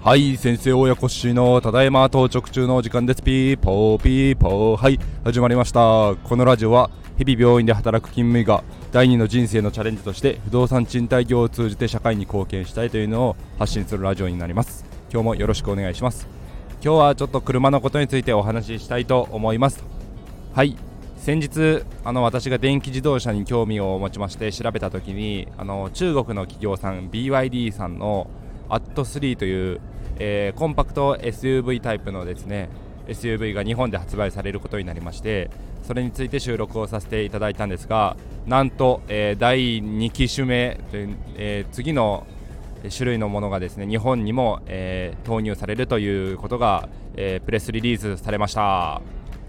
はい先生親子氏のただいま到着中の時間です。ピーポーピーポー。はい始まりました。このラジオは日々病院で働く勤務医が第二の人生のチャレンジとして不動産賃貸業を通じて社会に貢献したいというのを発信するラジオになります。今日もよろしくお願いします。今日はちょっと車のことについてお話ししたいと思います。はい先日あの私が電気自動車に興味を持ちまして調べた時にあの中国の企業さん BYD さんの AT3 というえー、コンパクト SUV タイプのですね SUV が日本で発売されることになりましてそれについて収録をさせていただいたんですがなんと、えー、第2機種目えー、次の種類のものがですね日本にも、え投入されるということが、えプレスリリースされました、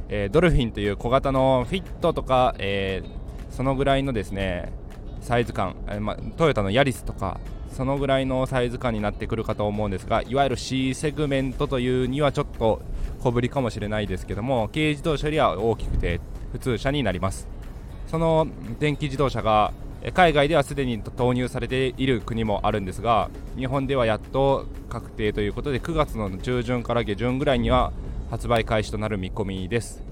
えドルフィンという小型のフィットとか、えそのぐらいのですねサイズ感、えま、トヨタのヤリスとかそのぐらいのサイズ感になってくるかと思うんですがいわゆる C セグメントというにはちょっと小ぶりかもしれないですけども軽自動車よりは大きくて普通車になります。その電気自動車が海外ではすでに投入されている国もあるんですが日本ではやっと確定ということで9月の中旬から下旬ぐらいには発売開始となる見込みです。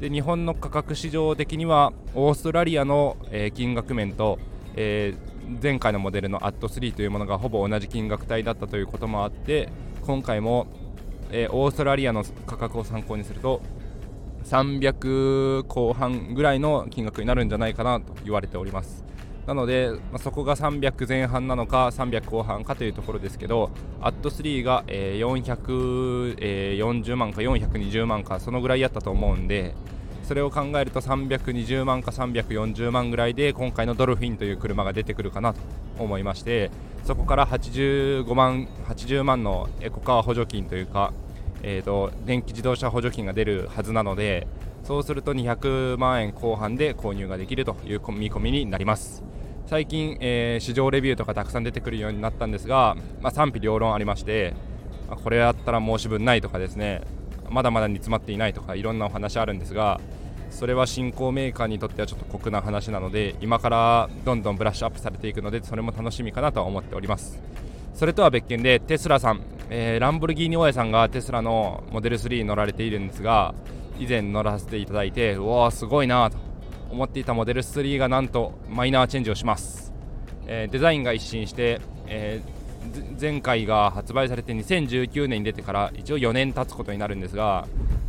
で日本の価格市場的にはオーストラリアの、えー、金額面と、えー前回のモデルの AT3 というものがほぼ同じ金額帯だったということもあって今回も、えー、オーストラリアの価格を参考にすると300後半ぐらいの金額になるんじゃないかなと言われております。なので、まあ、そこが300前半なのか300後半かというところですけど AT3 が、えー、440万か420万かそのぐらいやったと思うんでそれを考えると320万か340万ぐらいで今回のドルフィンという車が出てくるかなと思いましてそこから85万80万のエコカー補助金というか、えーと、電気自動車補助金が出るはずなのでそうすると200万円後半で購入ができるという見込みになります。最近、えー、市場レビューとかたくさん出てくるようになったんですが、まあ、賛否両論ありまして、ま、これやったら申し分ないとかですねまだまだ煮詰まっていないとかいろんなお話あるんですがそれは新興メーカーにとってはちょっと酷な話なので今からどんどんブラッシュアップされていくのでそれも楽しみかなとは思っております。それとは別件でテスラさん、えー、ランボルギーニ大家さんがテスラのモデル3に乗られているんですが以前乗らせていただいてうわすごいなと思っていたモデル3がなんとマイナーチェンジをします、えー、デザインが一新して、えー、前回が発売されて2019年に出てから一応4年経つことになるんですが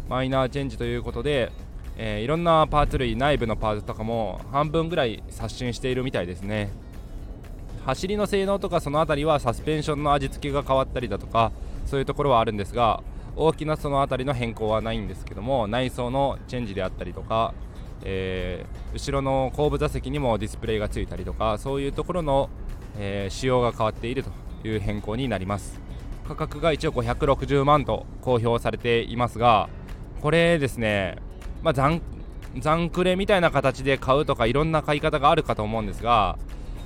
マイナーチェンジということでえー、いろんなパーツ類内部のパーツとかも半分ぐらい刷新しているみたいですね。走りの性能とかその辺りはサスペンションの味付けが変わったりだとかそういうところはあるんですが大きなその辺りの変更はないんですけども内装のチェンジであったりとか、えー、後ろの後部座席にもディスプレイがついたりとかそういうところの、えー、仕様が変わっているという変更になります。価格が一応560万と公表されていますがこれですねまあ、残残クレみたいな形で買うとかいろんな買い方があるかと思うんですが、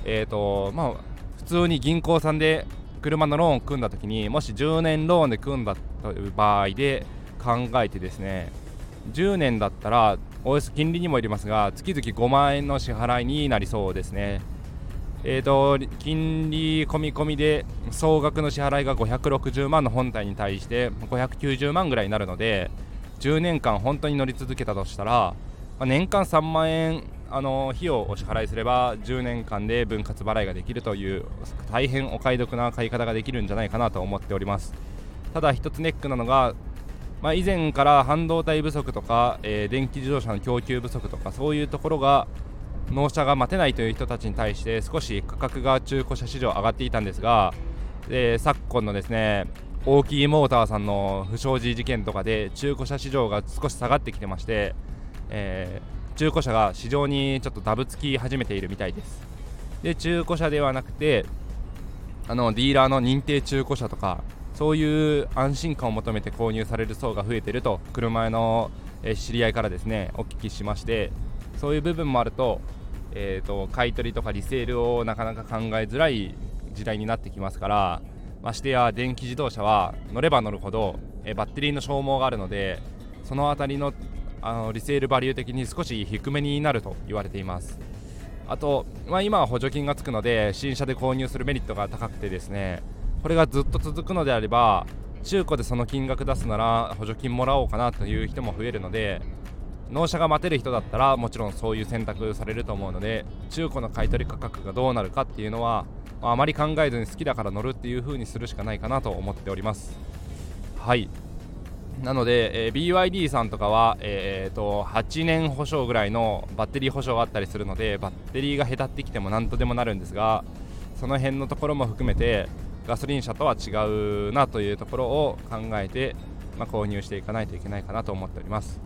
えーとまあ、普通に銀行さんで車のローンを組んだ時にもし10年ローンで組んだという場合で考えてですね10年だったらおよそ金利にもよりますが月々5万円の支払いになりそうですね。えーと、金利込み込みで総額の支払いが560万の本体に対して590万ぐらいになるので10年間本当に乗り続けたとしたら、まあ、年間3万円あの費用をお支払いすれば10年間で分割払いができるという大変お買い得な買い方ができるんじゃないかなと思っております。ただ一つネックなのが、まあ、以前から半導体不足とか、えー、電気自動車の供給不足とかそういうところが納車が待てないという人たちに対して少し価格が中古車市場上がっていたんですが、えー、昨今のですね大きいモーターさんの不祥事事件とかで中古車市場が少し下がってきてまして、えー、中古車が市場にちょっとダブつき始めているみたいです。で中古車ではなくてあのディーラーの認定中古車とかそういう安心感を求めて購入される層が増えてると車屋の知り合いからですねお聞きしましてそういう部分もあると,、えーと買い取りとかリセールをなかなか考えづらい時代になってきますからましてや電気自動車は乗れば乗るほど、えバッテリーの消耗があるのでその辺りのあのリセールバリュー的に少し低めになると言われています。あと、まあ、今は補助金がつくので新車で購入するメリットが高くてですねこれがずっと続くのであれば中古でその金額出すなら補助金もらおうかなという人も増えるので納車が待てる人だったらもちろんそういう選択されると思うので中古の買取価格がどうなるかっていうのはあまり考えずに好きだから乗るっていう風にするしかないかなと思っております。はい。なので、えー、BYD さんとかは、えー、と8年保証ぐらいのバッテリー保証があったりするのでバッテリーがへたってきても何とでもなるんですがその辺のところも含めてガソリン車とは違うなというところを考えて、まあ、購入していかないといけないかなと思っております。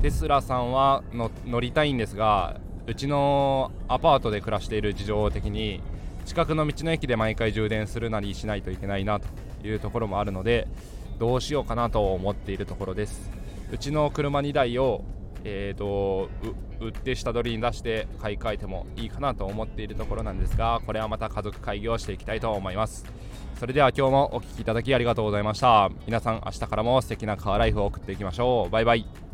テスラさんはの乗りたいんですがうちのアパートで暮らしている事情的に近くの道の駅で毎回充電するなりしないといけないなというところもあるのでどうしようかなと思っているところです。うちの車2台をえーと、売って下取りに出して買い替えてもいいかなと思っているところなんですがこれはまた家族会議をしていきたいと思います。それでは今日もお聴きいただきありがとうございました。皆さん明日からも素敵なカーライフを送っていきましょう。バイバイ。